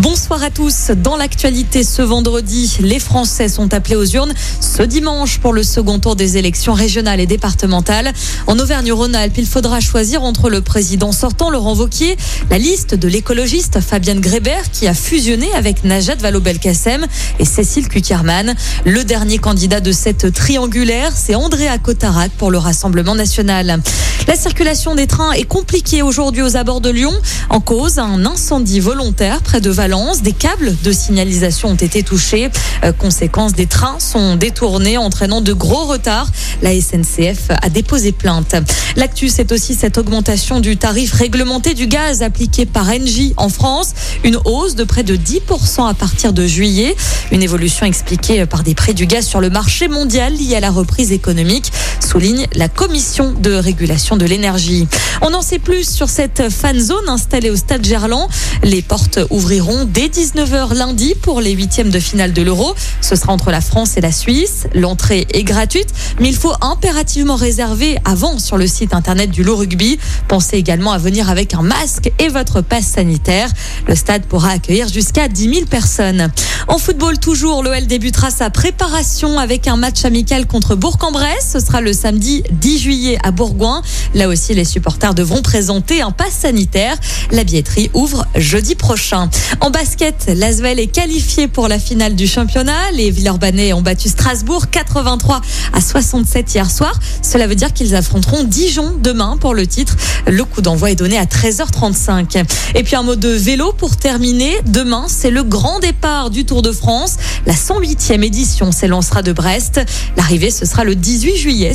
Bonsoir à tous. Dans l'actualité ce vendredi, les Français sont appelés aux urnes ce dimanche pour le second tour des élections régionales et départementales. En Auvergne-Rhône-Alpes, il faudra choisir entre le président sortant Laurent Vauquier, la liste de l'écologiste Fabienne Grébert qui a fusionné avec Najat Vallaud-Belkacem et Cécile Cukierman. Le dernier candidat de cette triangulaire, c'est Andrea Cotarac pour le Rassemblement national. La circulation des trains est compliquée aujourd'hui aux abords de Lyon en cause un incendie volontaire près de Des câbles de signalisation ont été touchés. Euh, conséquence, des trains sont détournés entraînant de gros retards. La SNCF a déposé plainte. L'actu, c'est aussi cette augmentation du tarif réglementé du gaz appliqué par Engie en France. Une hausse de près de 10% à partir de juillet. Une évolution expliquée par des prix du gaz sur le marché mondial liés à la reprise économique, souligne la Commission de régulation de l'énergie. On en sait plus sur cette fan zone installée au stade Gerland. Les portes ouvriront dès 19h lundi pour les huitièmes de finale de l'Euro. Ce sera entre la France et la Suisse. L'entrée est gratuite, mais il faut impérativement réserver avant sur le site internet du Loup Rugby. Pensez également à venir avec un masque et votre passe sanitaire. Le stade pourra accueillir jusqu'à 10 000 personnes. En football toujours, l'OL débutera sa préparation avec un match amical contre Bourg-en-Bresse. Ce sera le samedi 10 juillet à Bourgoin. Là aussi, les supporters devront présenter un pass sanitaire. La billetterie ouvre jeudi prochain. En basket, l'Asvel est qualifié pour la finale du championnat. Les Villeurbanais ont battu Strasbourg 83 à 67 hier soir. Cela veut dire qu'ils affronteront Dijon demain pour le titre. Le coup d'envoi est donné à 13h35. Et puis un mot de vélo pour terminer. Demain, c'est le grand départ du Tour de France. La 108e édition s'élancera de Brest. L'arrivée, ce sera le 18 juillet